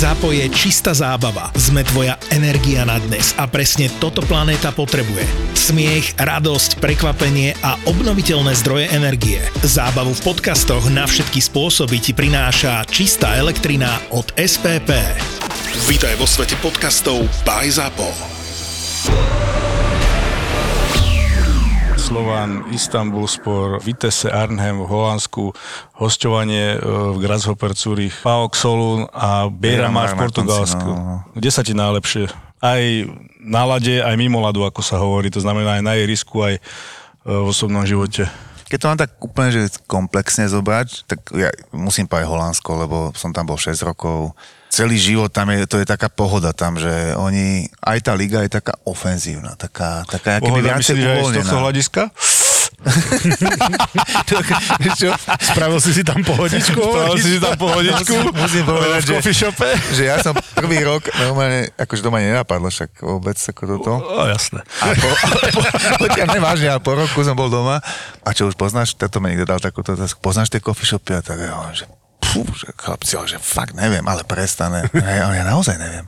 Zapo je čistá zábava. Sme tvoja energia na dnes a presne toto planéta potrebuje. Smiech, radosť, prekvapenie a obnoviteľné zdroje energie. Zábavu v podcastoch na všetky spôsoby ti prináša čistá elektrina od SPP. Vítaj vo svete podcastov by Zapo. Slovan, Istanbul Spor, Vitesse Arnhem v Holandsku, hostovanie e, v Grasshopper Zurich, PAOK Solun a Beiramar v Portugalsku. No. Kde sa ti najlepšie? Aj na lade, aj mimo ladu, ako sa hovorí, to znamená aj na ihrisku, aj e, v osobnom živote. Keď to mám tak úplne že komplexne zobrať, tak ja musím povedať Holandsko, lebo som tam bol 6 rokov celý život tam je, to je taká pohoda tam, že oni, aj tá liga je taká ofenzívna, taká, taká keby viacej myslíš, uvoľnená. z tohto hľadiska? čo? Spravil si si tam pohodičku? Spravil si si tam pohodičku? Musím povedať, že, shope? že ja som prvý rok normálne, akože doma nenapadlo však vôbec ako toto. O, jasné. A po, po, počkaj, nevážne, a po roku som bol doma a čo už poznáš, toto mi niekto dal takúto otázku, poznáš tie coffee shopy a tak ja, že fú, že chlapci, ale že fakt neviem, ale prestane. Hej, ale ja naozaj neviem.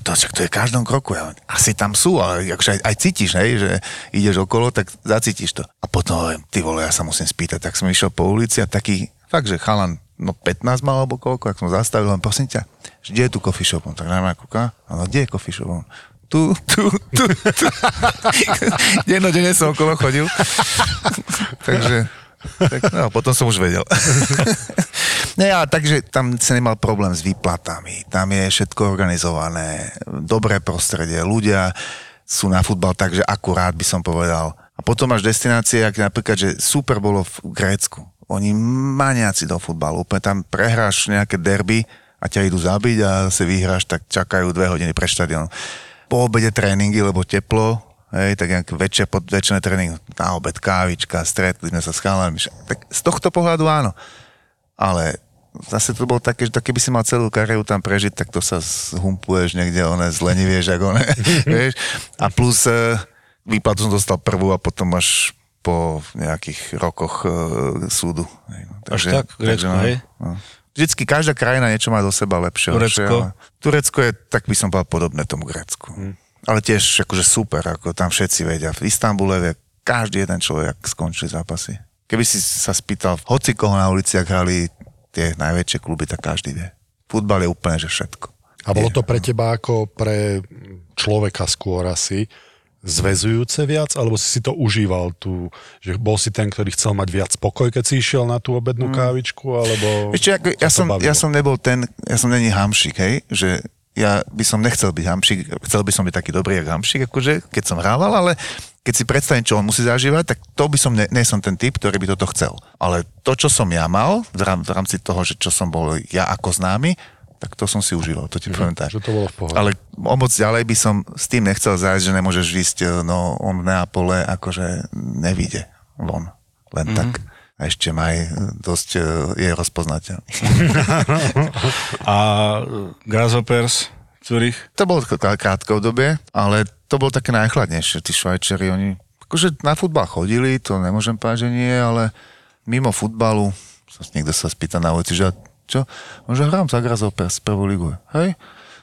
To, však to je v každom kroku. Ja, asi tam sú, ale akože aj, aj cítiš, hej, že ideš okolo, tak zacítiš to. A potom hovorím, ty vole, ja sa musím spýtať. Tak som išiel po ulici a taký, fakt, že chalan, no 15 mal alebo koľko, ak som zastavil, len prosím ťa, kde je tu coffee shop? On tak najmä kúka, no kde je coffee shop? On, tu, tu, tu, tu. Dennodenne som okolo chodil. Takže tak, no, potom som už vedel. no ja, takže tam sa nemal problém s výplatami. Tam je všetko organizované, dobré prostredie, ľudia sú na futbal takže akurát by som povedal. A potom máš destinácie, ako napríklad, že super bolo v Grécku. Oni maniaci do futbalu. Úplne tam prehráš nejaké derby a ťa idú zabiť a zase vyhráš, tak čakajú dve hodiny pre štadión. Po obede tréningy, lebo teplo, Hej, tak nejak večer, pod večerné tréning, na obed, kávička, stretli sme sa s chalami. Tak z tohto pohľadu áno. Ale zase to bolo také, že keby si mal celú kariéru tam prežiť, tak to sa zhumpuješ niekde, one zlenivieš, ako one, vieš. A plus e, výplatu som dostal prvú a potom až po nejakých rokoch e, súdu. No, takže, Až tak, Grécko, no, hej? No. Vždycky každá krajina niečo má do seba lepšie. Turecko? Lepšie, Turecko je, tak by som povedal, podobné tomu Grécku. Hmm ale tiež akože super, ako tam všetci vedia. V Istambule vie každý jeden človek, ak skončí zápasy. Keby si sa spýtal, hoci koho na uliciach hrali tie najväčšie kluby, tak každý vie. Futbal je úplne, že všetko. A bolo to pre teba ako pre človeka skôr asi zväzujúce viac, alebo si si to užíval tu, že bol si ten, ktorý chcel mať viac pokoj, keď si išiel na tú obednú mm. kávičku, alebo... Ešte, ako, ja, som, ja som nebol ten, ja som není hamšik, hej, že ja by som nechcel byť hamšik, chcel by som byť taký dobrý jak hamšik, akože, keď som hrával, ale keď si predstavím, čo on musí zažívať, tak to by som, ne, nie som ten typ, ktorý by toto chcel. Ale to, čo som ja mal, v rámci toho, že čo som bol ja ako známy, tak to som si užíval, to ti poviem tak. Že to bolo v pohode. Ale o moc ďalej by som s tým nechcel zájsť, že nemôžeš výsť, no on v Neapole akože nevíde von, len mm-hmm. tak a ešte ma aj dosť e, je rozpoznateľný. a Grasshoppers, Zurich? To bolo krátko v dobe, ale to bolo také najchladnejšie. Tí Švajčeri, oni akože na futbal chodili, to nemôžem povedať, že nie, ale mimo futbalu, niekto sa spýta na ulici, že čo? No, že hrám za Grasshoppers prvú ligu. Hej?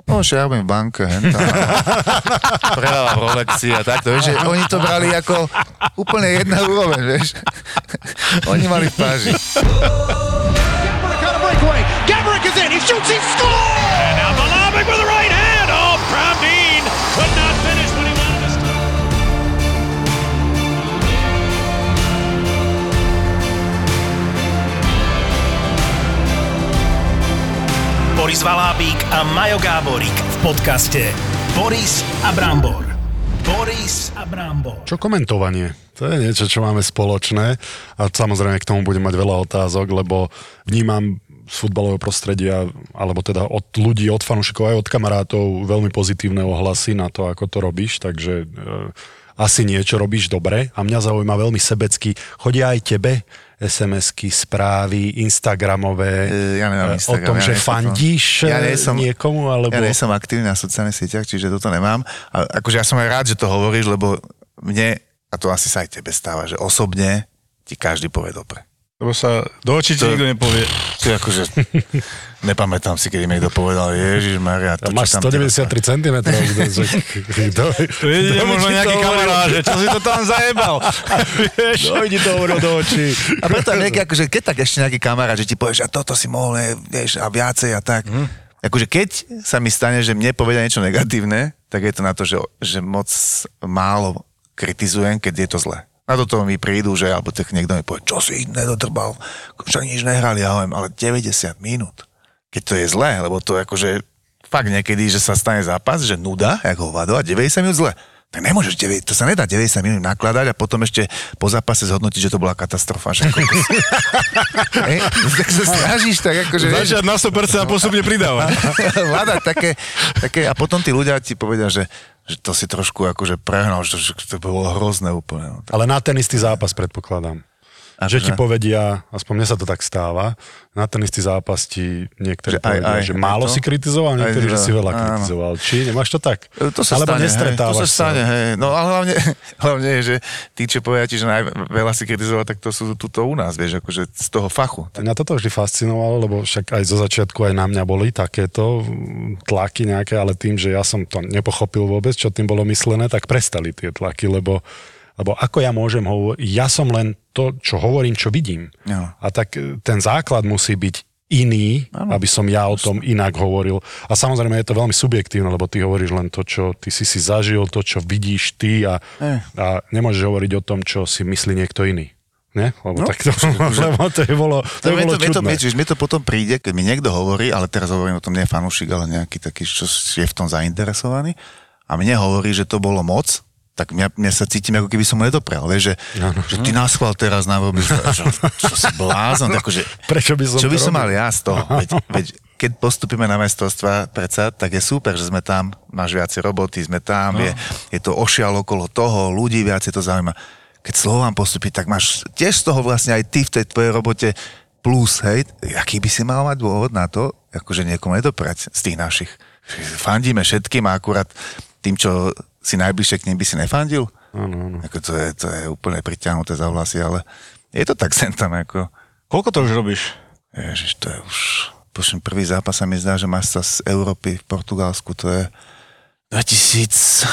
No, že ja v banke, henta. Predávam Rolexy a takto, vieš, že oni to brali ako úplne jedna úroveň, vieš. oni mali v páži. Gabrick is in, he shoots, he scores! And now Malabik with the right Boris Valábík a Majo Gáborík v podcaste Boris a Brambor. Boris a Brambor. Čo komentovanie? To je niečo, čo máme spoločné a samozrejme k tomu budem mať veľa otázok, lebo vnímam z futbalového prostredia, alebo teda od ľudí, od fanúšikov aj od kamarátov veľmi pozitívne ohlasy na to, ako to robíš, takže e, asi niečo robíš dobre a mňa zaujíma veľmi sebecky. Chodia aj tebe SMS-ky, správy, Instagramové, e, ja nemám Instagram, o tom, ja že fandíš ja som, niekomu? Alebo... Ja nie som aktívny na sociálnych sieťach, čiže toto nemám. A akože ja som aj rád, že to hovoríš, lebo mne, a to asi sa aj tebe stáva, že osobne ti každý povie dobre. Lebo sa do očí To- nikto nepovie. Je akože, nepamätám si, keď mi niekto povedal, Ježiš Maria, to, Máš čo tam 193 cm. To je možno nejaký kamarát, že čo si to tam zajebal. Vieš? Dojdi to hovoril do očí. A preto nejaký, akože, keď tak ešte nejaký kamarát, že ti povieš, a toto si mohol, ne, vieš, a viacej a tak. Mm. Akože keď sa mi stane, že mne povedia niečo negatívne, tak je to na to, že, že moc málo kritizujem, keď je to zlé. Na toto mi prídu, že, alebo tak niekto mi povie, čo si nedodrbal, však nič nehrali, ja hovorím, ale 90 minút. Keď to je zlé, lebo to akože fakt niekedy, že sa stane zápas, že nuda, ako hovado, a 90 minút zle. Tak nemôžeš, 9, to sa nedá 90 minút nakladať a potom ešte po zápase zhodnotiť, že to bola katastrofa. Že. Hej, tak sa snažíš tak akože... Začať na 100% a postupne pridávať. hľadať také, také, a potom tí ľudia ti povedia, že, že to si trošku akože prehnal, že, že to bolo hrozné úplne. No. Ale na ten istý zápas predpokladám. A že ti že- povedia, aspoň mne sa to tak stáva, na ten istý zápas ti niektorí Že povedia, aj- že aj málo to? si kritizoval, Aj niektorí, že si veľa áno. kritizoval. Či nemáš to tak? E, To sa Alebo stane, hej, to sa sa. stane, hej. No ale hlavne, hlavne je, že tí, čo povedia ti, že naj, veľa si kritizoval, tak to sú tuto u nás, vieš, akože z toho fachu. Mňa toto vždy fascinovalo, lebo však aj zo začiatku aj na mňa boli takéto mm, tlaky nejaké, ale tým, že ja som to nepochopil vôbec, čo tým bolo myslené, tak prestali tie tlaky, lebo, lebo ako ja môžem hovoriť, ja som len to, čo hovorím, čo vidím. Jo. A tak e, ten základ musí byť iný, ano, aby som ja o tom inak hovoril. A samozrejme je to veľmi subjektívne, lebo ty hovoríš len to, čo ty si si zažil, to, čo vidíš ty a, Eh. a nemôžeš hovoriť o tom, čo si myslí niekto iný. Nie? Lebo No, tak to, lebo to je bolo, to je mne bolo to, to, čudné. mne, mne to potom príde, keď mi niekto hovorí, ale teraz hovorím o tom nie fanúšik, ale nejaký taký, čo je v tom zainteresovaný a mne hovorí, že to bolo moc, tak mňa, mňa sa cítim, ako keby som mu nedoprel, vieš, že, Áno. že ty nás chval teraz na robíš, že, čo si blázon, akože, Prečo by som čo by som mal ja z toho, veď, veď keď postupíme na mestrovstva, predsa, tak je super, že sme tam, máš viacej roboty, sme tam, je, je to ošial okolo toho, ľudí viacej to zaujíma. Keď Slován postupí, tak máš tiež z toho vlastne aj ty v tej tvojej robote plus, hej, aký by si mal mať dôvod na to, akože niekomu nedoprať z tých našich. Fandíme všetkým a akurát tým, čo si najbližšie k nim by si nefandil. Áno, áno. Ako to, je, to je úplne priťahnuté za vlasy, ale je to tak sem tam ako... Koľko to už robíš? Ježiš, to je už... Počujem, prvý zápas sa mi zdá, že máš sa z Európy v Portugalsku, to je 2004.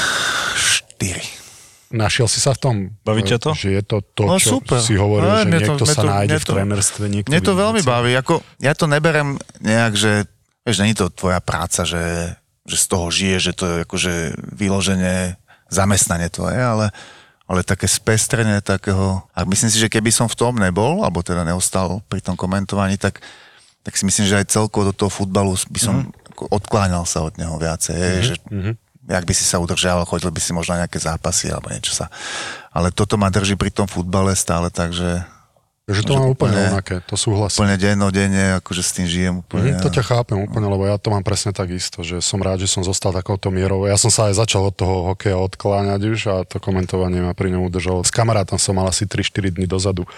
Našiel si sa v tom? Baví ťa to? Že je to to, No, čo super. si hovoril, No, že to- niekto mne sa to- nájde mne v to- trénerstve. Mne to veľmi baví, ako ja to neberem nejak, že vieš, není to tvoja práca, že, že z toho žije, že to je akože vyloženie zamestnanie tvoje, ale, ale také spestrenie takého, a myslím si, že keby som v tom nebol, alebo teda neostal pri tom komentovaní, tak, tak si myslím, že aj celkovo do toho futbalu by som mm. odkláňal sa od neho viacej, mm-hmm. že jak by si sa udržiaval, chodil by si možno na nejaké zápasy alebo niečo sa. Ale toto ma drží pri tom futbale stále, takže Že to Že mám úplne úplne- rovnaké, to súhlasím. úplne dennodenne, akože s tým žijem úplne. Mhm, to ťa chápem úplne, lebo ja to mám presne tak isto, že som rád, že som zostal takouto mierou. Ja som sa aj začal od toho hokeja odkláňať už a to komentovanie ma pri ňom udržalo. S kamarátom som mal asi 3-4 dní dozadu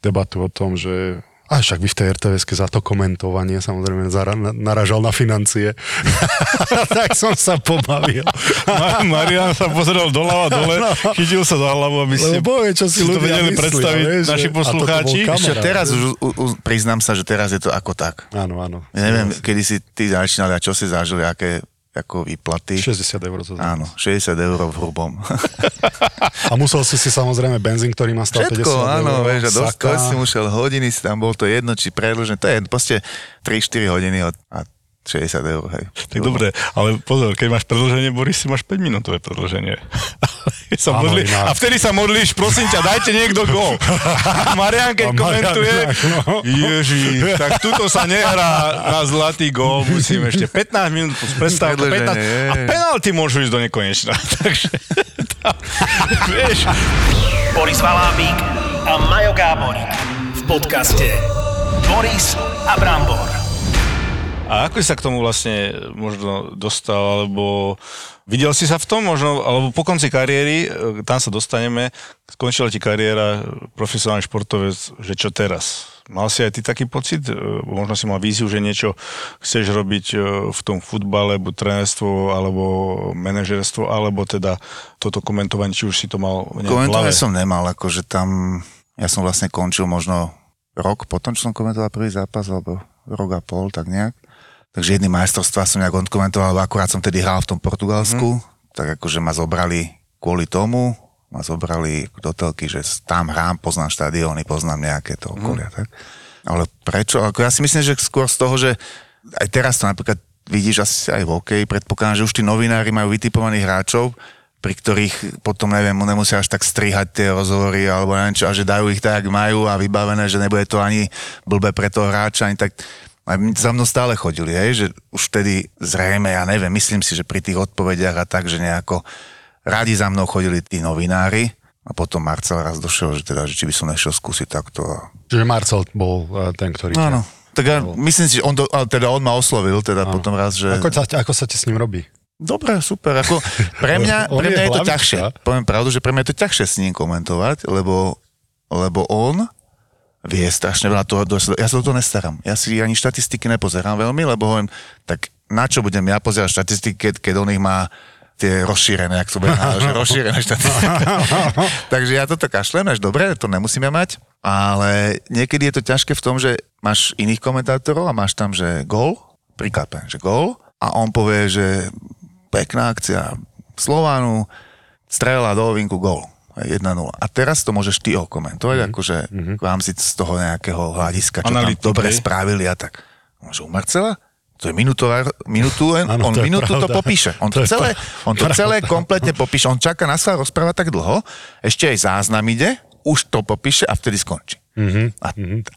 debatu o tom, že a však vy v tej rtvs za to komentovanie samozrejme zara- na- naražal na financie. tak som sa pobavil. Ma- Marian sa pozrel doľava dole, chytil sa za hlavu, aby ste Lebo povie, čo si si to vedeli myslia, predstaviť vieš, naši poslucháči. kamarát. Ešte teraz už u, u, priznám sa, že teraz je to ako tak. Áno, áno. Ja neviem, kedy si ty začínal a čo si zažili, aké ako výplaty. 60 eur za Áno, 60 eur v hrubom. A musel si si samozrejme benzín, ktorý má stal 50 Všetko, eur. áno, vieš, a dosť, si musel hodiny, si tam bol to jedno, či predlžené, to je proste 3-4 hodiny od, a 60 eur, hej. Tak dobre, ale pozor, keď máš predlženie, Boris, si máš 5 minútové predlženie. sa Áno, modli, ináč. a vtedy sa modlíš, prosím ťa, dajte niekto gol. A Marian, keď A Marian komentuje, inak, no. Ježi, tak tuto sa nehrá na zlatý gól, musím ešte 15 minút plus prestávka, 15, Predĺženie, a penalty môžu ísť do nekonečna. Takže, tam, vieš, Boris Valábík a Majo Gáborík v podcaste Boris a Brambor. A ako si sa k tomu vlastne možno dostal, alebo videl si sa v tom možno, alebo po konci kariéry, e, tam sa dostaneme, skončila ti kariéra, profesionálny športovec, že čo teraz? Mal si aj ty taký pocit? E, Možno si mal víziu, že niečo chceš robiť e, v tom futbale, buď trénerstvo, alebo manažerstvo, alebo teda toto komentovanie, či už si to mal v? Komentovanie som nemal, akože tam, ja som vlastne končil možno rok potom, čo som komentoval prvý zápas, alebo rok a pol, tak nejak. Takže jedný majstrovstva som nejak odkomentoval, akurát som tedy hral v tom Portugalsku, mm. tak akože ma zobrali kvôli tomu, ma zobrali do telky, že tam hrám, poznám štadióny, poznám nejaké to okolia, mm. tak. Ale prečo? Ako ja si myslím, že skôr z toho, že aj teraz to napríklad vidíš asi aj v hokeji, predpokladám, že už tí novinári majú vytipovaných hráčov, pri ktorých potom, neviem, nemusia až tak strihať tie rozhovory alebo neviem čo, a že dajú ich tak, jak majú a vybavené, že nebude to ani blbé pre toho hráča, ani tak a za mnou stále chodili, hej, že už vtedy zrejme, ja neviem, myslím si, že pri tých odpovediach a tak, že nejako radi za mnou chodili tí novinári a potom Marcel raz došiel, že teda, že či by som nešiel skúsiť takto. Čiže Marcel bol e, ten, ktorý... Áno, tak ja myslím si, že on, do, teda on ma oslovil teda ano. potom raz, že... Ako, sa, ako sa ti s ním robí? Dobre, super. Ako, pre mňa, pre mňa je, je to ťažšie. Poviem pravdu, že pre mňa je to ťažšie s ním komentovať, lebo, lebo on vie strašne veľa toho, ja sa do toho nestaram. Ja si ani štatistiky nepozerám veľmi, lebo hovorím, tak na čo budem ja pozerať štatistiky, keď, keď on ich má tie rozšírené, ak to bude že rozšírené štatistiky. Takže ja toto kašlem, až dobre, to nemusíme mať, ale niekedy je to ťažké v tom, že máš iných komentátorov a máš tam, že gól, priklápem, že gól a on povie, že pekná akcia Slovánu, strela do ovinku, gól 1-0. A teraz to môžeš ty okomentovať, mm. akože mm-hmm. vám si z toho nejakého hľadiska, čo Analytik, tam dobre spravili a tak. Môže u Marcela? To je minutová, minutu, ano, on to minútu pravda. to popíše. On to, to celé, on to celé kompletne popíše. On čaká na svoj rozpráva tak dlho, ešte aj záznam ide, už to popíše a vtedy skončí. Mm-hmm. A,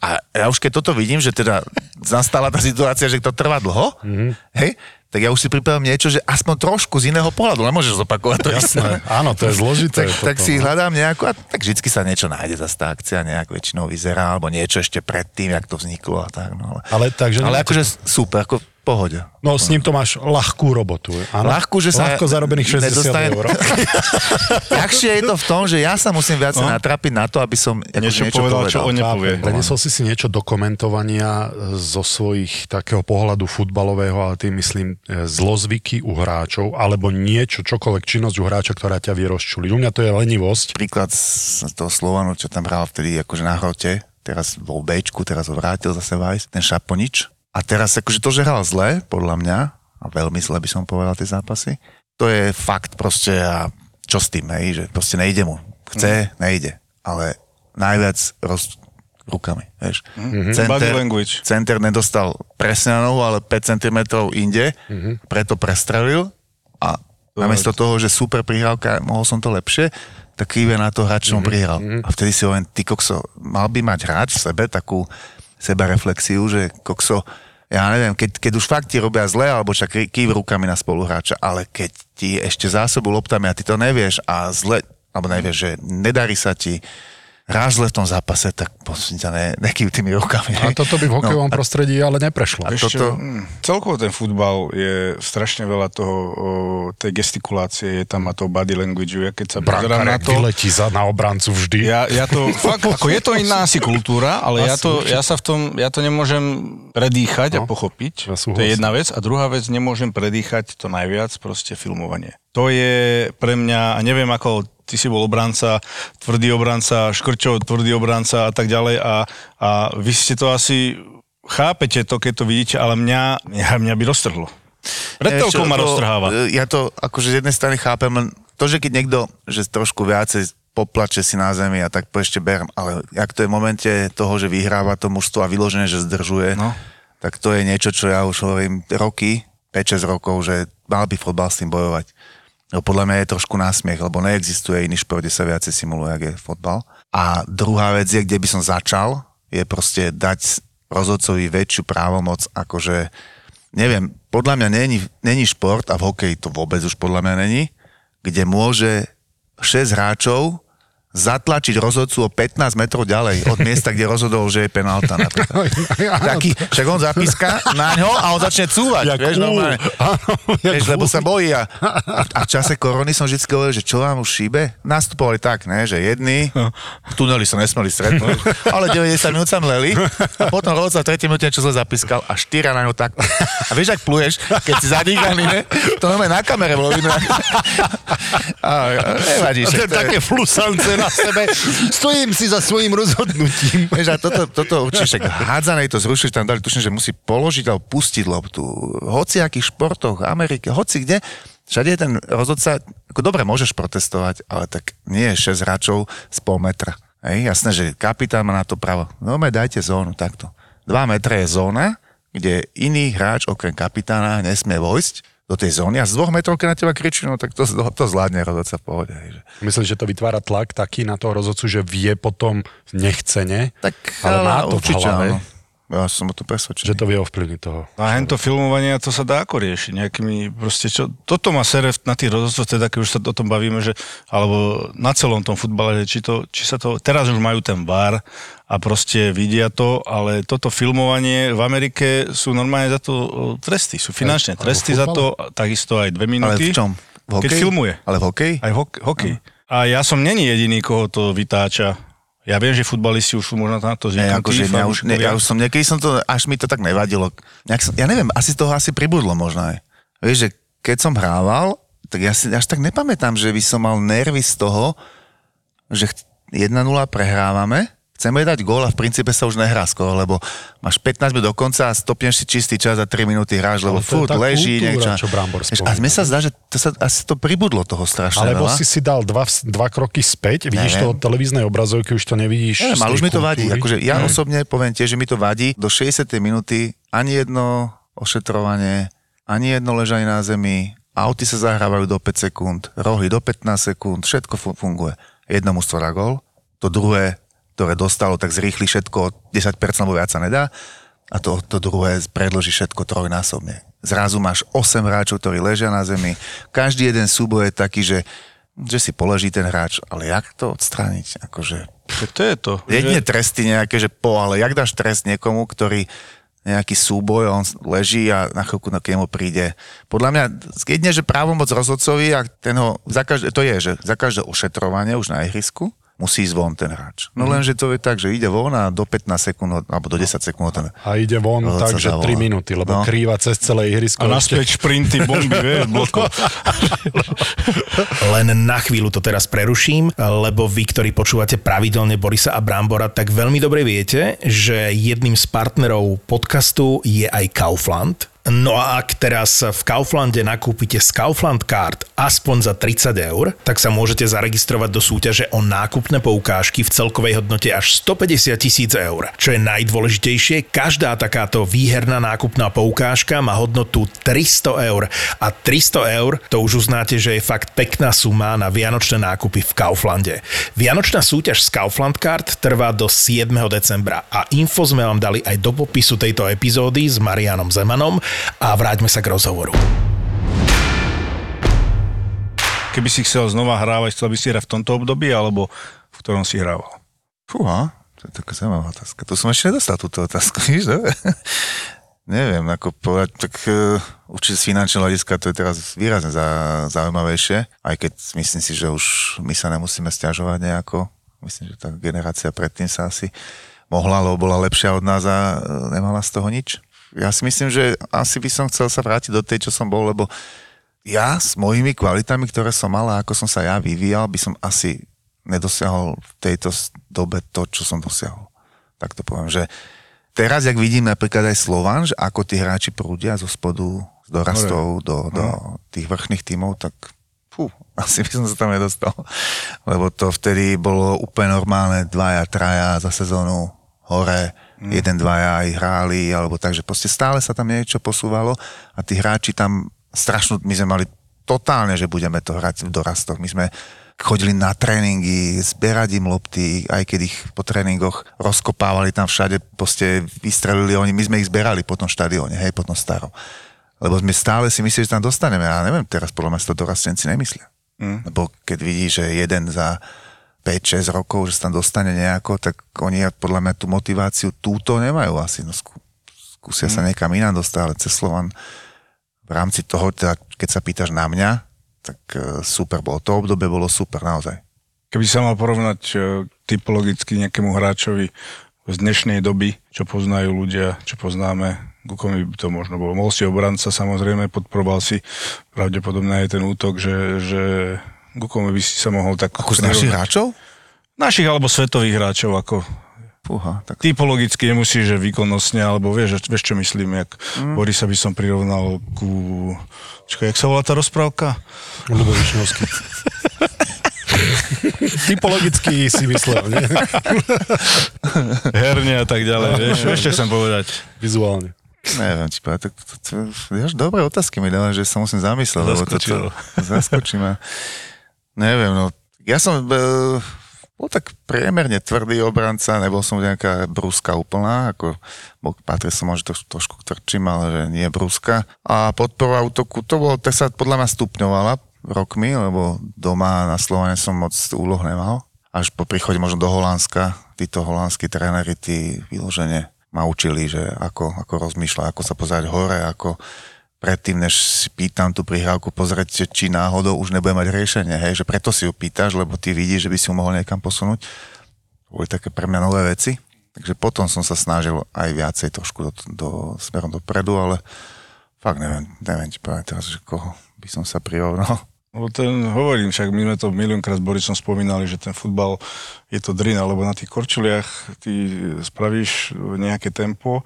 a ja už keď toto vidím, že teda nastala tá situácia, že to trvá dlho, mm-hmm. hej, tak ja už si pripravím niečo, že aspoň trošku z iného pohľadu, nemôžeš zopakovať to Jasné, áno, to je zložité. tak, tak si no. hľadám nejakú, a tak vždycky sa niečo nájde, za tá akcia nejak väčšinou vyzerá, alebo niečo ešte predtým, jak to vzniklo a tak. No, ale, ale, takže ale akože super, ako pohode. No s ním to máš ľahkú robotu. Áno? Ľahkú, že sa... Ľahko zarobených 60 nedostane... eur. Ľahšie je to v tom, že ja sa musím viac no? natrapiť na to, aby som niečo, niečo povedal, povedal, čo on nepovie. Prenesol si si niečo dokumentovania zo svojich takého pohľadu futbalového, ale tým myslím e, zlozvyky u hráčov, alebo niečo, čokoľvek činnosť u hráča, ktorá ťa vie rozčuliť. U mňa to je lenivosť. Príklad z toho Slovanu, čo tam hral vtedy akože na hrote, teraz bol Bčku, teraz ho vrátil zase Vajs, ten Šaponič, a teraz akože to, že hral zle, podľa mňa, a veľmi zle by som povedal tie zápasy, to je fakt proste a čo s tým, hej, že proste nejde mu. Chce, mm. nejde. Ale najviac roz, rukami, vieš. Mm-hmm. Center, center nedostal presne na nohu, ale 5 cm inde, mm-hmm. preto prestrelil a namiesto toho, že super prihrávka, mohol som to lepšie, tak kýve na to hráč som mm-hmm. prihral. Mm-hmm. A vtedy si hovorím, ty kokso, mal by mať hráč v sebe takú seba reflexiu, že kokso, ja neviem, keď, keď už fakt ti robia zle, alebo však kýv rukami na spoluhráča, ale keď ti ešte zásobu loptami a ty to nevieš a zle, alebo nevieš, že nedarí sa ti, hráš zle v tom zápase, tak prosím ťa, ne, nekýv tými rukami. A toto by v hokejovom no, prostredí ale neprešlo. A Ešte, toto... Mm, celkovo ten futbal je strašne veľa toho, o, tej gestikulácie, je tam a to body language, ja keď sa pozerám na to... vyletí za, na obrancu vždy. Ja, ja to, fakt, ako je to iná asi kultúra, ale ja, to, ja sa v tom, ja to nemôžem predýchať no, a pochopiť. Ja to je jedna vec. A druhá vec, nemôžem predýchať to najviac, proste filmovanie. To je pre mňa, a neviem ako ty si bol obranca, tvrdý obranca, Škrčov, tvrdý obranca a tak ďalej a, a vy ste to asi chápete to, keď to vidíte, ale mňa, mňa, mňa by roztrhlo. Pred ma roztrháva. Ja to akože z jednej strany chápem, len to, že keď niekto, že trošku viacej poplače si na zemi a tak po ešte berem, ale ak to je v momente toho, že vyhráva to mužstvo a vyložené, že zdržuje, no. tak to je niečo, čo ja už hovorím roky, 5-6 rokov, že mal by fotbal s tým bojovať. No podľa mňa je trošku násmiech, lebo neexistuje iný šport, kde sa viacej simuluje, ako je fotbal. A druhá vec je, kde by som začal, je proste dať rozhodcovi väčšiu právomoc, akože, neviem, podľa mňa není, není šport, a v hokeji to vôbec už podľa mňa není, kde môže 6 hráčov zatlačiť rozhodcu o 15 metrov ďalej od miesta, kde rozhodol, že je penálta napríklad. Taký, však on zapíska na ňo a on začne cúvať, jak vieš, normálne. vieš, lebo sa bojí a, a, v čase korony som vždy hovoril, že čo vám už šíbe? Nastupovali tak, ne, že jedni v tuneli sa nesmeli stretnúť, ale 90 minút sa mleli a potom rozhodca v 3 minúte čo zle zapískal a štyra na ňo tak. A vieš, ak pluješ, keď si zadýchaný, ne? To máme na kamere bolo vidno. Nevadí, to je také flusance na na sebe, stojím si za svojím rozhodnutím. Vieš, a toto, toto určite však hádzanej to zrušili, tam dali, tuším, že musí položiť alebo pustiť loptu. Hoci akých športoch, Amerike, hoci kde, všade je ten rozhodca, ako dobre môžeš protestovať, ale tak nie je 6 hráčov z pol metra. Hej, jasné, že kapitán má na to právo. No me dajte zónu, takto. 2 metre je zóna, kde iný hráč okrem kapitána nesmie vojsť do tej zóny a z dvoch metrov, keď na teba kričí, no tak to, to, zvládne rozhodca v pohode. Že... Myslíš, že to vytvára tlak taký na toho rozhodcu, že vie potom nechcene, tak, ale má to v hlave, áno. Ja som o to presvedčený. že to vie ovplyvniť toho. A hento filmovanie, to sa dá ako riešiť nejakými, proste čo, toto má sere na tých rozhodcoch, teda keď už sa o tom bavíme, že, alebo na celom tom futbale, či, to, či sa to, teraz už majú ten VAR a proste vidia to, ale toto filmovanie v Amerike sú normálne za to tresty, sú finančné tresty ale za to, takisto aj dve Ale minúty. v čom? V Keď hokeji? filmuje. Ale v hokeji? Aj v hok- hokej. A ja som není jediný, koho to vytáča. Ja viem, že futbalisti už sú možno na to Ne, zvyknutí. akože, ja, už, ne, ja už som niekedy som to, až mi to tak nevadilo. Som, ja neviem, asi toho asi pribudlo možno aj. Vieš, že keď som hrával, tak ja si až tak nepamätám, že by som mal nervy z toho, že ch- 1-0 prehrávame, chceme dať gól a v princípe sa už nehrá skoro, lebo máš 15 minút do konca a stopneš si čistý čas a 3 minúty hráš, lebo furt leží. kultúra, čo Brambor A mne sa zdá, že to sa, asi to pribudlo toho strašne Alebo veľa. si si dal dva, dva kroky späť, vidíš Neviem. to od televíznej obrazovky, už to nevidíš. Z ale už mi to vadí. Akože ja osobne poviem tiež, že mi to vadí. Do 60. minúty ani jedno ošetrovanie, ani jedno ležanie na zemi, auty sa zahrávajú do 5 sekúnd, rohy do 15 sekúnd, všetko fu- funguje. Jedno mužstvo dá gol, to druhé, ktoré dostalo, tak zrýchli všetko 10%, lebo viac sa nedá a to, to druhé predloží všetko trojnásobne. Zrazu máš 8 hráčov, ktorí ležia na zemi. Každý jeden súboj je taký, že, že si položí ten hráč, ale jak to odstrániť? Akože Tak to je to. Jedine že- tresty nejaké, že po, ale jak dáš trest niekomu, ktorý nejaký súboj, on leží a na chvíľku na mu príde. Podľa mňa, jedine, že právomoc rozhodcovi, a ten ho, za každé, to je, že za každé ošetrovanie už na ihrisku, musí ísť von ten hráč. No len, že to je tak, že ide von a do 15 sekúnd, alebo do 10 sekúnd ten A ide von tak, že zavolá. 3 minúty, lebo No. krýva cez celé ihrisko. A naspäť šprinty, bomby, vieš, bloko. Len na chvíľu to teraz preruším, lebo vy, ktorí počúvate pravidelne Borisa a Brambora, tak veľmi dobre viete, že jedným z partnerov podcastu je aj Kaufland. No a ak teraz v Kauflande nakúpite z Kaufland Card aspoň za 30 eur, tak sa môžete zaregistrovať do súťaže o nákupné poukážky v celkovej hodnote až 150 tisíc eur. Čo je najdôležitejšie, každá takáto výherná nákupná poukážka má hodnotu 300 eur. A 300 eur to už uznáte, že je fakt pekná suma na vianočné nákupy v Kauflande. Vianočná súťaž z Kaufland Card trvá do 7. decembra a info sme vám dali aj do popisu tejto epizódy s Marianom Zemanom a vráťme sa k rozhovoru. Keby si chcel znova hrávať, chcel by si hrať v tomto období, alebo v ktorom si hrával? Fúha, to je taká zaujímavá otázka. To som ešte nedostal túto otázku, víš, dobre? Neviem, ako povedať, tak uh, určite z finančného hľadiska to je teraz výrazne za, zaujímavejšie, aj keď myslím si, že už my sa nemusíme stiažovať nejako. Myslím, že tá generácia predtým sa asi mohla, lebo bola lepšia od nás a uh, nemala z toho nič. Ja si myslím, že asi by som chcel sa vrátiť do tej, čo som bol, lebo ja s mojimi kvalitami, ktoré som mal a ako som sa ja vyvíjal, by som asi nedosiahol v tejto dobe to, čo som dosiahol. Tak to poviem, že teraz, jak vidím napríklad aj Slovan, že ako tí hráči prúdia zo spodu, z dorastov do, do tých vrchných tímov, tak fú, asi by som sa tam nedostal. Lebo to vtedy bolo úplne normálne, dvaja, traja za sezónu hore, mm. jeden, dvaja aj hráli, alebo takže proste stále sa tam niečo posúvalo a tí hráči tam strašnú, my sme mali totálne, že budeme to hrať v dorastoch. My sme chodili na tréningy, zberať im lopty, aj keď ich po tréningoch rozkopávali tam všade, proste vystrelili oni, my sme ich zberali po tom štadióne, hej, po tom starom. Lebo sme stále si mysleli, že tam dostaneme. Ja neviem, teraz podľa mňa si to dorastenci nemyslia. Mm. Lebo keď vidí, že jeden za 5-6 rokov, že sa tam dostane nejako, tak oni podľa mňa tú motiváciu túto nemajú asi. No, skú, skúsia mm. sa niekam inám dostať, ale cez Slovan v rámci toho, teda, keď sa pýtaš na mňa, tak e, super bolo. To obdobie bolo super, naozaj. Keby sa mal porovnať e, typologicky nejakému hráčovi z dnešnej doby, čo poznajú ľudia, čo poznáme, ku komu by to možno bolo. Mohol si obranca samozrejme, podporoval si pravdepodobne aj ten útok, že, že ku komu by si sa mohol tak... Ako z našich hráčov? Našich alebo svetových hráčov, ako Fúha, tak... typologicky nemusí, že výkonnostne, alebo vieš, vieš čo myslím, jak mm. Borisa by som prirovnal ku... Čakaj, jak sa volá tá rozprávka? Ľubovičnovský. Typologicky si myslel, nie? Herne a tak ďalej, vieš, vieš čo chcem povedať. Vizuálne. Neviem, či povedať, to, to, to, to, dobré otázky mi dáva, že sa musím zamyslieť, lebo to, to zaskočí ma. Neviem, no, ja som... Uh, bol tak priemerne tvrdý obranca, nebol som nejaká brúska úplná, ako patril som možno trošku trčím, ale že nie brúska. A podpora útoku, to bolo, tak sa podľa mňa stupňovala rokmi, lebo doma na Slovene som moc úloh nemal. Až po príchode možno do Holandska, títo holandskí tréneri, tí vyložene ma učili, že ako, ako rozmýšľať, ako sa pozerať hore, ako predtým, než si pýtam tú prihrávku, pozrieť, či náhodou už nebude mať riešenie, hej, že preto si ju pýtaš, lebo ty vidíš, že by si ju mohol niekam posunúť. Boli také pre mňa nové veci. Takže potom som sa snažil aj viacej trošku do, do, smerom dopredu, ale fakt neviem, neviem ti povedať teraz, že koho by som sa prirovnal. No ten, hovorím, však my sme to miliónkrát s Borisom spomínali, že ten futbal je to drina, lebo na tých korčuliach ty spravíš nejaké tempo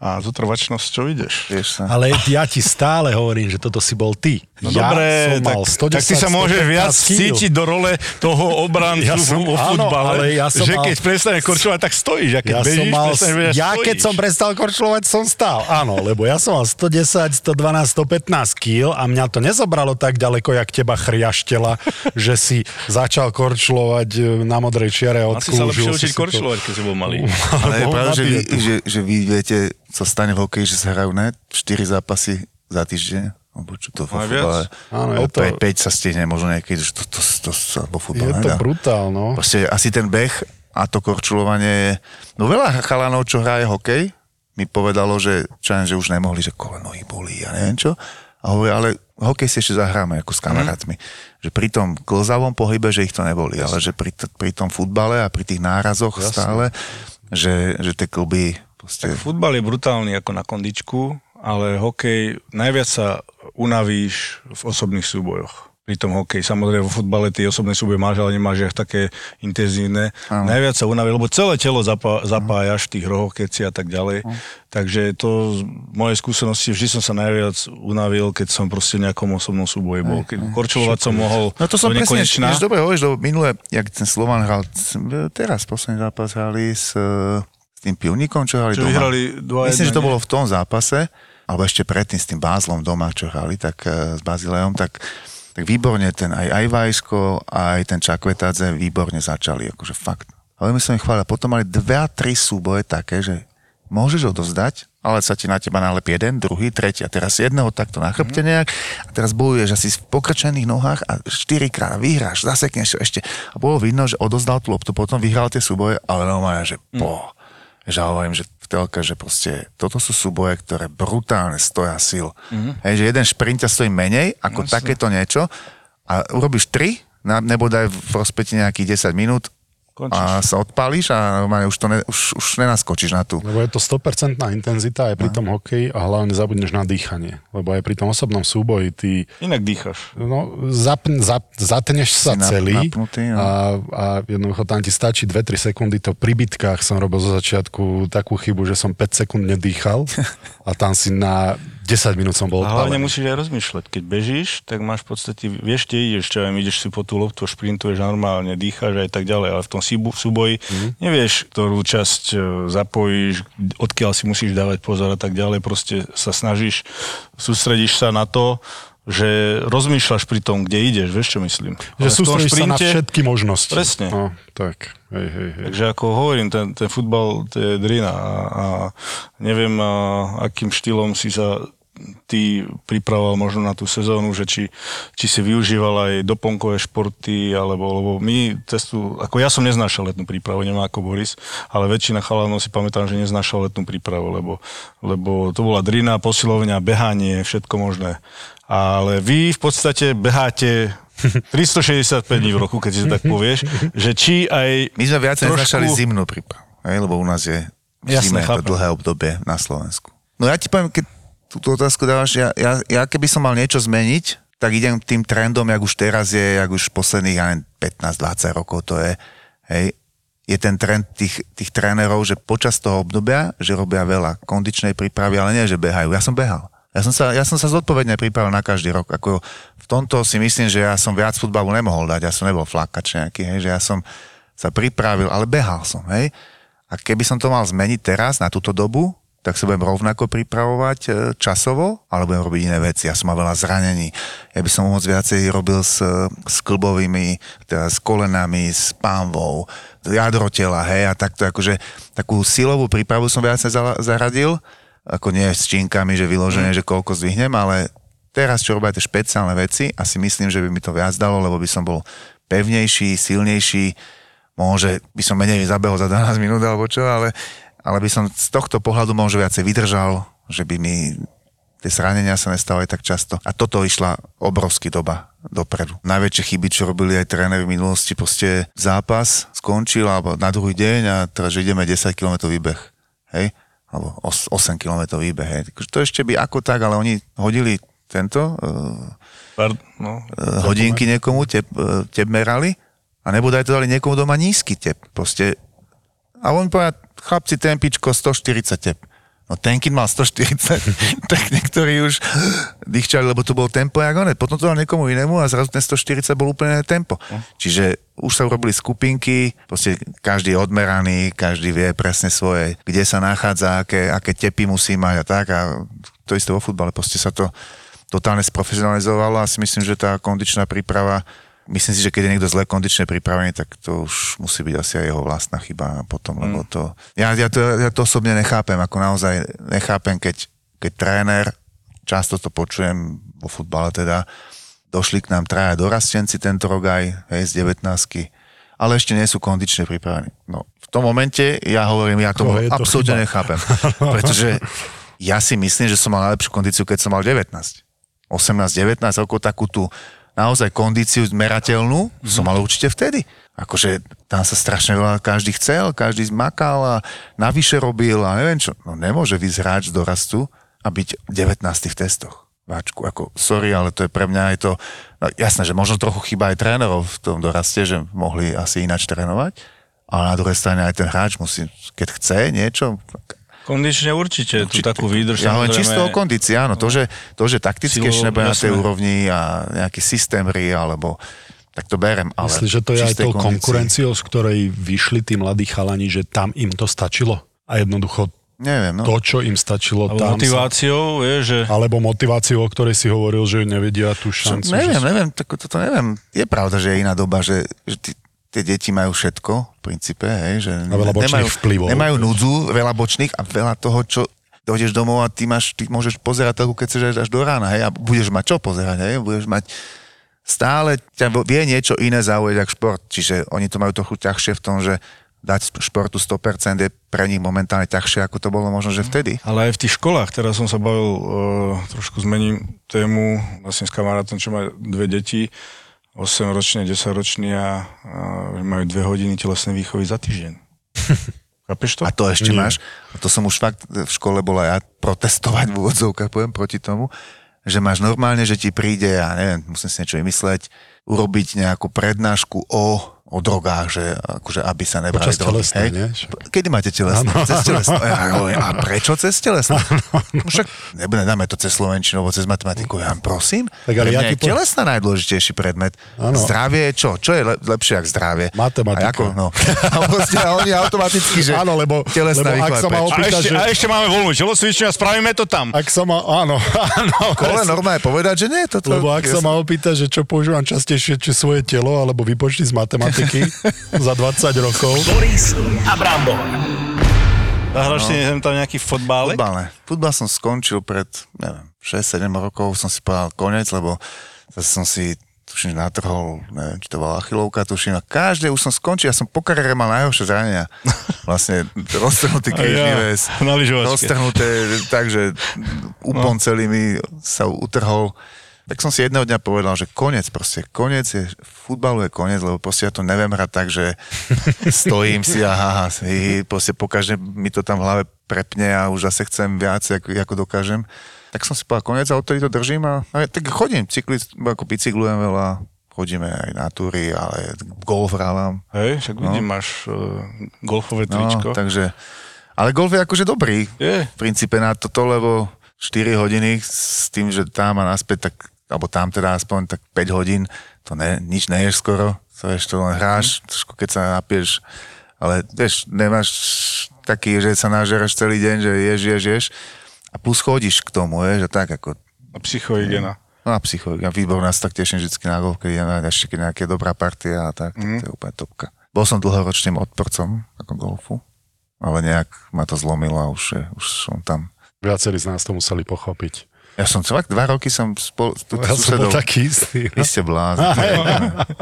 a s čo ideš. Ale ja ti stále hovorím, že toto si bol ty. No ja dobre, som mal 110, tak ty sa môžeš viac cítiť do role toho obrancu ja som, vo futbale, áno, ja som že mal, keď prestaneš korčovať, tak stojíš. A keď ja bežíš, som mal, bežať, ja stojíš. keď som prestal korčovať, som stál. Áno, lebo ja som mal 110, 112, 115 kg a mňa to nezobralo tak ďaleko, jak teba chriaštela, že si začal korčlovať e, na modrej čiare od Asi sa lepšie učiť korčlovať, keď si bol malý. Ale je pravda, že, že, že vy viete sa stane v hokeji, že sa hrajú ne 4 zápasy za týždeň, alebo čo to vo futbale. Áno, Opäť 5 sa stihne možno niekedy, že to, to, to, to sa vo futbale Je to brutál, no. Proste asi ten beh a to korčulovanie je... No veľa chalanov, čo hraje hokej, mi povedalo, že, čo že už nemohli, že koleno ich bolí a neviem čo. A hovorí, ale hokej si ešte zahráme ako s kamarátmi. Mm. Že pri tom klzavom pohybe, že ich to neboli, Jasne. ale že pri, t- pri tom futbale a pri tých nárazoch Jasne. stále, že, že tie kluby Proste... Tak futbal je brutálny ako na kondičku, ale hokej najviac sa unavíš v osobných súbojoch pri tom hokeji. Samozrejme vo futbale tie osobné súboje máš, ale nemáš ich také intenzívne. Ano. Najviac sa unaví, lebo celé telo zapá, zapájaš v tých rohoch, keci a tak ďalej. Ano. Takže to z mojej skúsenosti vždy som sa najviac unavil, keď som proste v nejakom osobnom súboji bol. Keď korčulovať som mohol No to som presne, dobre hovoríš, lebo minule, jak ten Slovan hral, teraz posledný zápas hrali s s tým pivníkom, čo hrali čo doma. vyhrali dva Myslím, že to bolo v tom zápase, alebo ešte predtým s tým Bázlom doma, čo hrali, tak uh, s Bazilejom, tak, tak výborne ten aj aj Vajsko, aj ten Čakvetadze výborne začali, akože fakt. Ale my som ich chválil. Potom mali dve a tri súboje také, že môžeš odozdať, ale sa ti na teba nalep jeden, druhý, tretí a teraz jedného takto na chrbte nejak a teraz bojuješ asi v pokrčených nohách a štyrikrát vyhráš, zasekneš ešte. A bolo vidno, že odozdal tú loptu, potom vyhral tie súboje, ale normálne, že po, že hovorím, že v telke, že proste toto sú súboje, ktoré brutálne stoja sil. Mm-hmm. Hej, že jeden šprint ťa stojí menej ako Jasne. takéto niečo a urobíš tri, nebo daj v rozpeti nejakých 10 minút Končíš. a sa odpálíš a normálne už, to ne, už, už nenaskočíš na tú. Lebo je to 100% intenzita aj pri no. tom hokeji a hlavne zabudneš na dýchanie. Lebo aj pri tom osobnom súboji ty... Inak dýchaš. No, zap, zap, zatneš sa si celý napnutý, no. a, a jednoducho tam ti stačí 2-3 sekundy. To pri bitkách som robil zo začiatku takú chybu, že som 5 sekúnd nedýchal a tam si na 10 minút som bol A hlavne musíš aj rozmýšľať. Keď bežíš, tak máš v podstate, vieš, kde ideš, čo aj ideš si po tú loptu, šprintuješ normálne, dýcháš aj tak ďalej, ale v tom súboji mm. nevieš, ktorú časť e, zapojíš, odkiaľ si musíš dávať pozor a tak ďalej, proste sa snažíš, sústredíš sa na to, že rozmýšľaš pri tom, kde ideš, vieš čo myslím. Že sústredíš šprinte, sa na všetky možnosti. Presne. No, tak. Hej, hej, hej. Takže ako hovorím, ten, ten futbal, to je drina a, a neviem, a, akým štýlom si sa ty pripravoval možno na tú sezónu, že či, či si využíval aj doplnkové športy, alebo lebo my cestu, ako ja som neznášal letnú prípravu, nemá ako Boris, ale väčšina chalanov si pamätám, že neznášal letnú prípravu, lebo, lebo to bola drina, posilovňa, behanie, všetko možné. Ale vy v podstate beháte 365 dní v roku, keď si tak povieš, že či aj My sme viac trošku... neznášali zimnú prípravu, lebo u nás je v zime Jasne, to dlhé obdobie na Slovensku. No ja ti poviem, keď túto otázku dávaš, ja, ja, ja keby som mal niečo zmeniť, tak idem tým trendom, jak už teraz je, jak už posledných 15-20 rokov to je, hej, je ten trend tých, tých trénerov, že počas toho obdobia, že robia veľa kondičnej prípravy, ale nie, že behajú. Ja som behal. Ja som sa, ja som sa zodpovedne pripravil na každý rok. Ako v tomto si myslím, že ja som viac futbalu nemohol dať. Ja som nebol flakač nejaký, hej, že ja som sa pripravil, ale behal som, hej. A keby som to mal zmeniť teraz na túto dobu, tak sa budem rovnako pripravovať e, časovo, ale budem robiť iné veci. Ja som mal veľa zranení. Ja by som moc viacej robil s, s klbovými, teda s kolenami, s pánvou, jadro tela, hej, a takto akože takú silovú prípravu som viacej zaradil, ako nie s činkami, že vyložené, mm. že koľko zdvihnem, ale teraz, čo robia tie špeciálne veci, asi myslím, že by mi to viac dalo, lebo by som bol pevnejší, silnejší, môže by som menej zabehol za 12 minút alebo čo, ale ale by som z tohto pohľadu možno viacej vydržal, že by mi tie zranenia sa nestávali tak často. A toto išla obrovský doba dopredu. Najväčšie chyby, čo robili aj tréneri v minulosti, proste zápas skončil alebo na druhý deň a teraz, ideme 10 km výbeh. Hej? Alebo 8 km výbeh. Hej? To ešte by ako tak, ale oni hodili tento uh, Pard, no, uh, hodinky niekomu, teb, uh, teb merali a nebudaj to dali niekomu doma nízky tep. Proste a on povedal, chlapci, tempičko 140 tep. No Tenkin mal 140, tak niektorí už dýchčali, lebo to bol tempo jak oné. Potom to dal niekomu inému a zrazu ten 140 bol úplne tempo. No. Čiže už sa urobili skupinky, proste každý je odmeraný, každý vie presne svoje, kde sa nachádza, aké, aké tepy musí mať a tak. A to isté vo futbale, proste sa to totálne sprofesionalizovalo a si myslím, že tá kondičná príprava myslím si, že keď je niekto zle kondične pripravený, tak to už musí byť asi aj jeho vlastná chyba potom, mm. lebo to... Ja, ja, to, ja to osobne nechápem, ako naozaj nechápem, keď, keď tréner, často to počujem vo futbale teda, došli k nám traja dorastenci tento rok aj, hej, z 19 ale ešte nie sú kondične pripravení. No, v tom momente ja hovorím, ja to, to absolútne chyba. nechápem, pretože ja si myslím, že som mal najlepšiu kondíciu, keď som mal 19. 18-19, ako takú tú naozaj kondíciu merateľnú, som mal určite vtedy. Akože tam sa strašne veľa, každý chcel, každý zmakal a navyše robil a neviem čo. No nemôže vyzráč do dorastu a byť 19 v testoch. Váčku, ako sorry, ale to je pre mňa aj to, no jasné, že možno trochu chyba aj trénerov v tom doraste, že mohli asi ináč trénovať, ale na druhej strane aj ten hráč musí, keď chce niečo, Kondične určite, určite tú takú výdrž. Ja len čisto o kondícii, áno. To, že, to, že takticky ešte nebude na tej úrovni a nejaký systém hry, alebo tak to berem. Ale Myslíš, že to je aj tou kondícii... konkurenciou, z ktorej vyšli tí mladí chalani, že tam im to stačilo? A jednoducho Neviem, no. to, čo im stačilo Alebo tam. motiváciou, sa... je, že... Alebo motiváciou, o ktorej si hovoril, že nevedia tú šancu. Čo, neviem, že... neviem, tak toto neviem. Je pravda, že je iná doba, že, že tí, tie deti majú všetko v princípe, hej, že a veľa nemajú, vplyvov. nemajú núdzu, veľa bočných a veľa toho, čo dojdeš domov a ty, máš, ty môžeš pozerať toho, keď chceš až do rána, hej, a budeš mať čo pozerať, hej, budeš mať stále ťa vie niečo iné zaujať ako šport, čiže oni to majú trochu ťažšie v tom, že dať športu 100% je pre nich momentálne ťažšie, ako to bolo možno, že vtedy. Ale aj v tých školách, teraz som sa bavil, uh, trošku zmením tému, vlastne s kamarátom, čo má dve deti, 8-ročný, 10-ročný a, a majú dve hodiny telesnej výchovy za týždeň. Chápeš to? A to ešte Nie. máš, a to som už fakt v škole bola ja protestovať v úvodzovkách, poviem proti tomu, že máš normálne, že ti príde, ja neviem, musím si niečo vymysleť, urobiť nejakú prednášku o o drogách, že akože aby sa nebrali drogy. Telesné, hej? Nie? Kedy máte telesné? Ano. Cez telesné. a prečo cez telesné? No však nedáme to cez slovenčinu, alebo cez matematiku. Ja prosím. Tak ale ja je po... telesná najdôležitejší predmet. Ano. Zdravie je čo? Čo je lepšie ako zdravie? Matematika. A, ako, no. a, proste, a oni automaticky, že áno, lebo, telesná lebo ak sa ma opýta, a, ešte, že... a ešte máme voľnú telocvičňu a spravíme to tam. Ak sa ma, áno, áno. Kole normálne povedať, že nie. Toto, lebo ak sa ma opýta, že čo používam častejšie, či svoje telo, alebo vypočty z matematiky, matematiky za 20 rokov. Boris a Brambor. Zahraš no. si tam nejaký fotbal? Futbal. Futbal som skončil pred, neviem, 6-7 rokov, som si povedal koniec, lebo zase som si tuším, natrhol, neviem, či to bola achilovka, tuším, a každé už som skončil, ja som po kariére mal najhoršie zranenia. Vlastne roztrhnutý krížny ja, väz, roztrhnuté, takže úpon no. celý mi sa utrhol tak som si jedného dňa povedal, že koniec proste, koniec je, futbalu je koniec, lebo proste ja to neviem hrať tak, že stojím si a haha, si, proste pokaždé mi to tam v hlave prepne a už zase chcem viac, ako, ako dokážem. Tak som si povedal koniec a odtedy to držím a, a tak chodím, cykli, ako bicyklujem veľa, chodíme aj na túry, ale golf hrávam. Hej, však vidím, no. máš uh, golfové No, tričko. takže, ale golf je akože dobrý. Je. V princípe na toto, lebo 4 hodiny s tým, že tam a naspäť, tak, alebo tam teda aspoň tak 5 hodín, to ne, nič neješ skoro, to vieš, to len hráš, trošku keď sa napieš, ale vieš, nemáš taký, že sa nažeraš celý deň, že ješ, ješ, ješ a plus chodíš k tomu, vieš, a tak ako A psychohygiena. No a psychológia, výborná, sa tak teším vždy na golf, keď je na- ešte keď nejaká dobrá partia a tak, mm. tak to je úplne topka. Bol som dlhoročným odporcom ako golfu, ale nejak ma to zlomilo a už, je, už som tam. Viacerí z nás to museli pochopiť. Ja som fakt dva roky som spolu s Ja som bol taký istý. Vy ste blázni.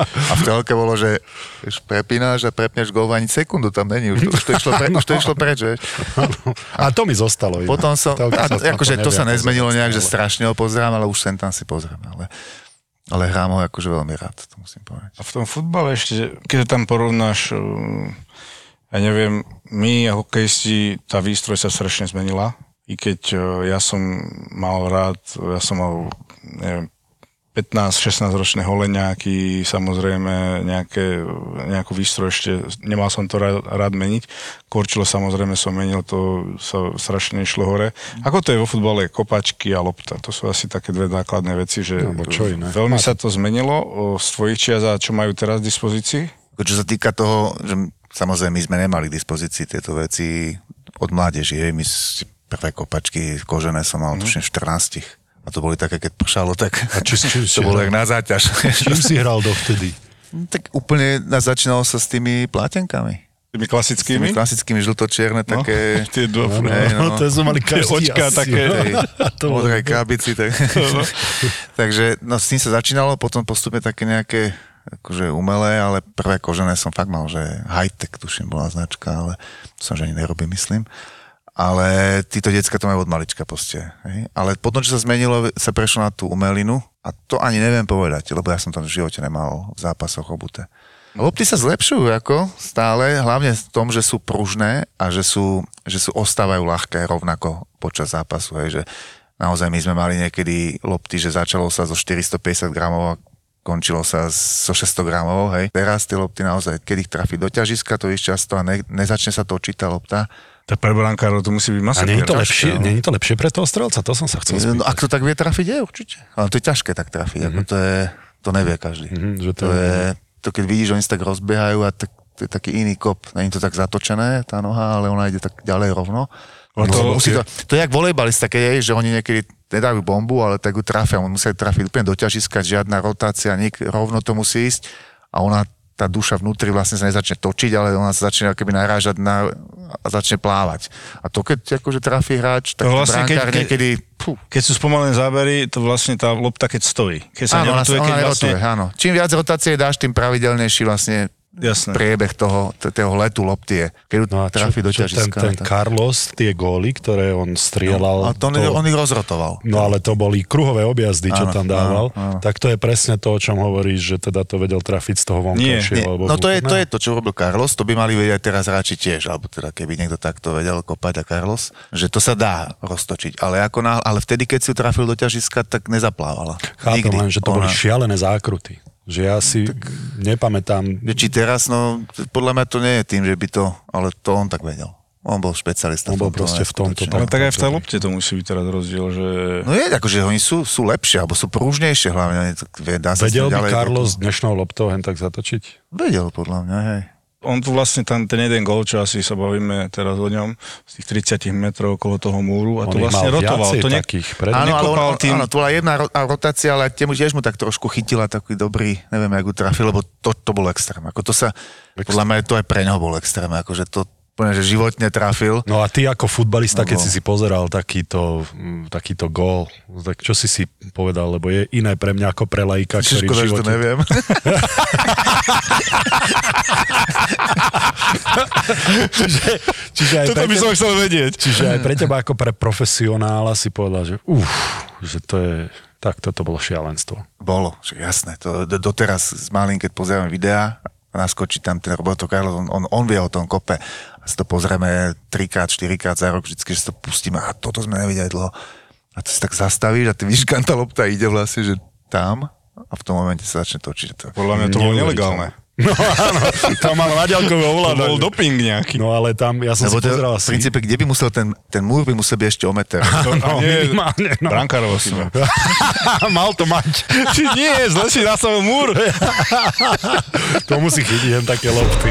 A v telke bolo, že vieš, prepínaš a prepneš gol ani sekundu tam není. Už to, už to, išlo, pre, už to išlo preč, vieš. A to mi zostalo. Potom som, a, akože to sa nezmenilo nejak, že strašne ho pozerám, ale už sem tam si pozriem. Ale, ale hrám ho akože veľmi rád, to musím povedať. A v tom futbale ešte, keď tam porovnáš, uh, ja neviem, my hokejisti, tá výstroj sa strašne zmenila. I keď uh, ja som mal rád, ja som mal, neviem, 15-16 ročné holeňáky, samozrejme nejaké, nejakú výstroj ešte, nemal som to rád, rád meniť. Korčilo samozrejme som menil, to sa strašne išlo hore. Ako to je vo futbale, kopačky a lopta, to sú asi také dve základné veci, že No, čo iné. veľmi sa to zmenilo o, z tvojich čias a čo majú teraz v dispozícii? Čo sa týka toho, že samozrejme my sme nemali k dispozícii tieto veci od mládeži, hej, my prvé kopačky kožené som mal, mm. tuším, v 14. A to boli také, keď pršalo, tak A či, či, či, to bolo jak na záťaž. Čím si hral dovtedy? tak úplne na- začínalo sa s tými plátenkami. Tými S tými klasickými? klasickými žltočierne také... No, tie dva No, Hej, no. no, to sme mali každý očká asi, také. no. tej To bolo- modrej krabici. Tak. Takže no, s tým sa začínalo, potom postupne také nejaké akože umelé, ale prvé kožené som fakt mal, že high-tech, tuším, bola značka, ale to som že ani nerobím, myslím. Ale títo decka to majú od malička proste. Ale potom, čo sa zmenilo, sa prešlo na tú umelinu a to ani neviem povedať, lebo ja som to v živote nemal v zápasoch obuté. Lopty sa zlepšujú ako stále, hlavne v tom, že sú pružné a že sú, že sú ostávajú ľahké rovnako počas zápasu. Hej, že naozaj my sme mali niekedy lopty, že začalo sa zo 450 gramov a končilo sa so 600 gramov. Hej. Teraz tie lopty naozaj, keď ich trafí do ťažiska, to ísť často a ne, nezačne sa točiť tá lopta. Tak pre brankárov to musí byť A masakr. nie je to ťažké, lepšie, no. nie je to lepšie pre toho strelca? To som sa chcel No, spýtať. ak to tak vie trafiť, je určite. Ale to je ťažké tak trafiť, mm-hmm. ako to, je, to nevie každý. Mhm, že to to, je- to keď vidíš, že oni sa tak rozbiehajú a tak, to je taký iný kop. Není to tak zatočené, tá noha, ale ona ide tak ďalej rovno. No No, to- musí to, to je jak volejbalista, keď je, že oni niekedy nedajú bombu, ale tak ju trafia. On musia trafiť úplne do ťažiska, žiadna rotácia, nik, rovno to musí ísť a ona tá duša vnútri vlastne sa nezačne točiť, ale ona sa začne keby narážať na, a začne plávať. A to keď akože trafí hráč, tak no vlastne, brankár keď- niekedy... Pú, Keď sú spomalené zábery, to vlastne tá lopta, keď stojí. Keď sa áno, ona, nerotuje, sa- keď ona vlastne... nerotuje, áno. Čím viac rotácie dáš, tým pravidelnejší vlastne Jasné. priebeh toho, t- toho letu lopty je. Keď No a trafí do čo ten, ťažiska. ten tak- Carlos, tie góly, ktoré on strieľal, a to, on, on ich rozrotoval. no ale to boli kruhové objazdy, čo Áno, tam dával, áno, áno. tak to je presne to, o čom hovoríš, že teda to vedel trafiť z toho vonkajšieho. No to je, to je to, čo robil Carlos, to by mali vedieť teraz hráči tiež, alebo teda keby niekto takto vedel kopať a Carlos, že to sa dá roztočiť, ale, ako na, ale vtedy, keď si ju trafil do ťažiska, tak nezaplávala. Chápem Nikdy. len, že to boli Ona- šialené zákruty. Že ja si nepamätám, že Či teraz, no, podľa mňa to nie je tým, že by to, ale to on tak vedel. On bol špecialista. On bol tomto, proste v tomto. Ale tak- tak aj v tej lopte to musí byť teraz rozdiel, že... No je, akože oni sú, sú lepšie, alebo sú pružnejšie hlavne. tak Dá sa s vedel by ďalej Carlos do- dnešnou loptou hen tak zatočiť? Vedel, podľa mňa, hej. On tu vlastne tam, ten jeden gol, čo asi sa bavíme teraz o ňom, z tých 30 metrov okolo toho múru, a On to vlastne rotoval. To ne... takých pred... Áno, ale on, tým- áno, to bola jedna rotácia, ale tiež, tiež mu tak trošku chytila taký dobrý, neviem, jak ju trafil, lebo to, to bol extrém. Ako to sa, podľa mňa to aj pre neho bol extrém, akože to úplne, že životne trafil. No a ty ako futbalista, keď No. si si pozeral takýto, takýto gól, tak čo si si povedal, lebo je iné pre mňa ako pre laika, ktorý Škoda, že to živote... neviem. čiže, čiže, aj pre teba, chcel vedieť. čiže aj pre teba ako pre profesionála si povedal, že uf, že to je, tak toto bolo šialenstvo. Bolo, že jasné. To, do, doteraz s malým, keď pozrieme videá, a naskočí tam ten Roberto Carlos, on, on, on vie o tom kope. Si to pozrieme 3 4 krát za rok, vždycky, že si to pustíme a toto sme nevideli dlho. A to si tak zastavíš a ty vidíš, kam tá lopta ide vlastne, že tam a v tom momente sa začne točiť. To... Podľa mňa to bolo nelegálne. No áno, tam mal naďalkové To ovládanie. bol doping nejaký. No ale tam, ja som Lebo si to, pozeral v si. princípe, kde by musel ten, ten múr by musel byť ešte o meter. No, nie, minimálne, no. Brankárovo chyba. Mal to mať. Či nie, zle si nastavil múr. to musí chytiť len také lopty.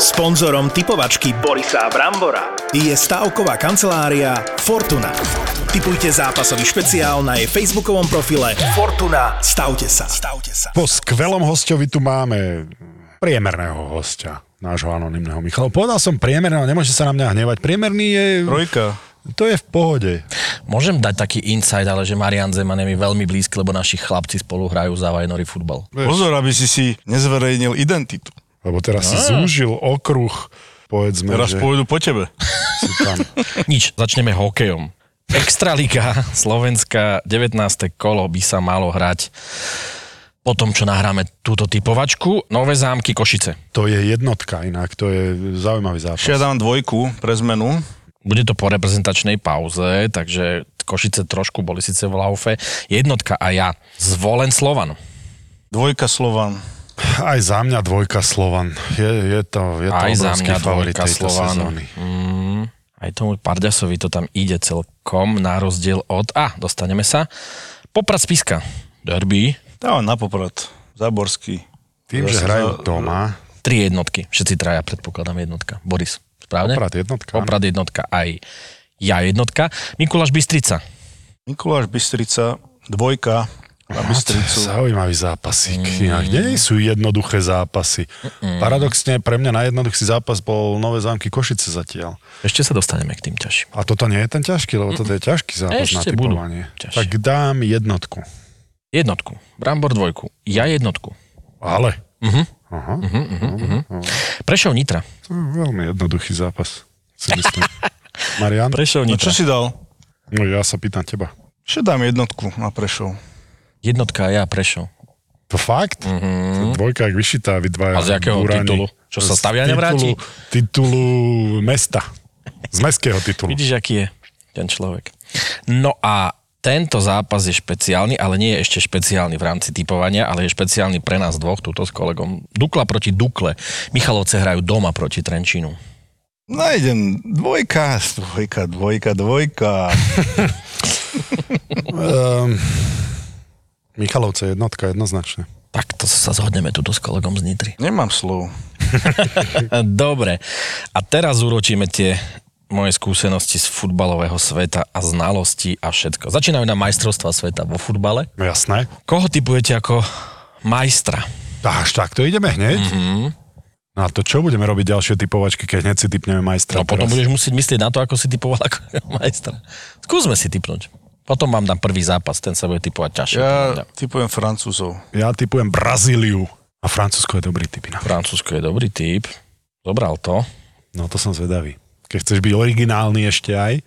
Sponzorom typovačky Borisa Brambora je stavková kancelária Fortuna. Typujte zápasový špeciál na jej facebookovom profile Fortuna. Stavte sa. Stavte sa. Po skvelom hostovi tu máme priemerného hostia, nášho anonimného Michala. Povedal som priemerného, nemôže sa na mňa hnevať. Priemerný je... Trojka. To je v pohode. Môžem dať taký insight, ale že Marian Zeman je mi veľmi blízky, lebo naši chlapci spolu hrajú za Vajnory futbal. Pozor, aby si si nezverejnil identitu. Lebo teraz si zúžil okruh, povedzme, Teraz že pôjdu po tebe. Nič, začneme hokejom. Extraliga Slovenska 19. kolo by sa malo hrať po tom, čo nahráme túto typovačku. Nové zámky Košice. To je jednotka inak, to je zaujímavý zápas. Ja dám dvojku pre zmenu. Bude to po reprezentačnej pauze, takže Košice trošku boli síce v laufe. Jednotka a ja. Zvolen Slovan. Dvojka Slovan. Aj za mňa dvojka Slovan. Je, je to, je to Aj za mňa dvojka Slovan. sezóny. Mm, aj tomu Parďasovi to tam ide celkom na rozdiel od... A, dostaneme sa. Poprad Spiska. Derby. Dávam na poprad. Záborský. Tým, že hrajú doma, Tri jednotky. Všetci traja, predpokladám, jednotka. Boris, správne? Poprad jednotka. Poprad jednotka, aj ja jednotka. Mikuláš Bystrica. Mikuláš Bystrica. Dvojka na Bystricu. Zaujímavý zápasík. Inak nie sú jednoduché zápasy. Paradoxne pre mňa najjednoduchší zápas bol Nové zámky Košice zatiaľ. Ešte sa dostaneme k tým ťažším. A toto nie je ten ťažký, lebo toto je ťažký zápas na Ešte budú typovanie. Tak dám jednotku. Jednotku. Brambor dvojku. Ja jednotku. Ale. Mhm. Aha. Prešov Nitra. To je veľmi jednoduchý zápas. Si myslím. Marian? Prešov No čo Nitra. si dal? No ja sa pýtam teba. Ešte dám jednotku na Prešov. Jednotka a ja Prešov. To fakt? Mm-hmm. Dvojka jak vyšitá, vy dvaja. A z jakého búrani. titulu? Čo sa stavia titulu- nevráti? Titulu mesta. Z mestského titulu. Vidíš, aký je ten človek. No a tento zápas je špeciálny, ale nie je ešte špeciálny v rámci typovania, ale je špeciálny pre nás dvoch, túto s kolegom. Dukla proti Dukle. Michalovce hrajú doma proti Trenčínu. Nájdem dvojka, dvojka, dvojka, dvojka. Um, Michalovce jednotka jednoznačne. Tak to sa zhodneme tuto s kolegom z Nitry. Nemám slov. Dobre. A teraz uročíme tie moje skúsenosti z futbalového sveta a znalosti a všetko. Začínajú na majstrovstva sveta vo futbale. No jasné. Koho typujete ako majstra? Až tak to ideme hneď? Mm-hmm. No a to čo budeme robiť ďalšie typovačky, keď hneď si typneme majstra No potom teraz? budeš musieť myslieť na to, ako si typoval ako majstra. Skúsme si typnúť. Potom vám dám prvý zápas, ten sa bude typovať ťažšie. Ja typujem Francúzov. Ja typujem Brazíliu. A Francúzsko je dobrý typ inak. Francúzsko je dobrý typ. Zobral to. No to som zvedavý. Keď chceš byť originálny ešte aj.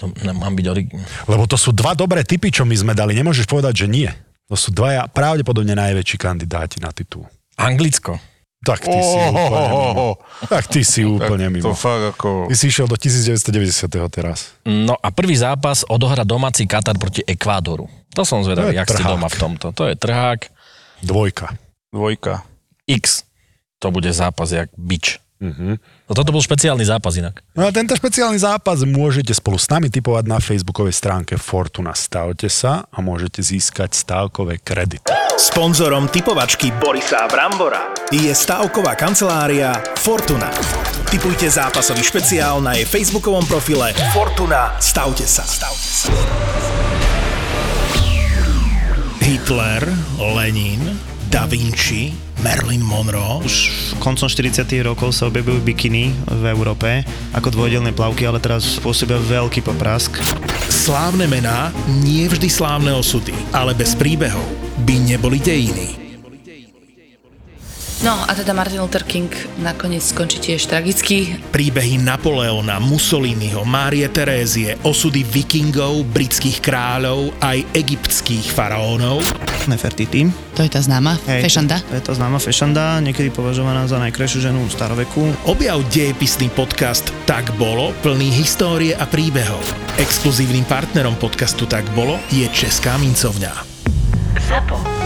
To mám byť orig... Lebo to sú dva dobré typy, čo my sme dali. Nemôžeš povedať, že nie. To sú dvaja pravdepodobne najväčší kandidáti na titul. Anglicko. Tak ty si úplne mimo. Tak ty si úplne To mimo. fakt ako... Ty si išiel do 1990. teraz. No a prvý zápas odohra domáci Katar proti Ekvádoru. To som To zvedavý, jak ste trhák. doma v tomto. To je trhák. Dvojka. Dvojka. X. To bude zápas jak bič. Mhm. No toto bol špeciálny zápas inak. No a tento špeciálny zápas môžete spolu s nami typovať na facebookovej stránke Fortuna. Stavte sa a môžete získať stávkové kredity. Sponzorom typovačky Borisa Brambora je stavková kancelária Fortuna. Typujte zápasový špeciál na jej facebookovom profile Fortuna. Stavte sa. Stavte sa. Hitler, Lenin, Da Vinci, Marilyn Monroe. Už koncom 40 rokov sa objavujú bikiny v Európe ako dvojdelné plavky, ale teraz pôsobia veľký poprask. Slávne mená, nie vždy slávne osudy, ale bez príbehov by neboli dejiny. No a teda Martin Luther King nakoniec skončí tiež tragicky. Príbehy Napoleona, Mussoliniho, Márie Terézie, osudy vikingov, britských kráľov, aj egyptských faraónov. Nefertiti. To je tá známa Hej, fešanda. To je tá známa fešanda, niekedy považovaná za najkrajšiu ženu v staroveku. Objav dejepisný podcast Tak bolo, plný histórie a príbehov. Exkluzívnym partnerom podcastu Tak bolo je Česká mincovňa. ZAPO.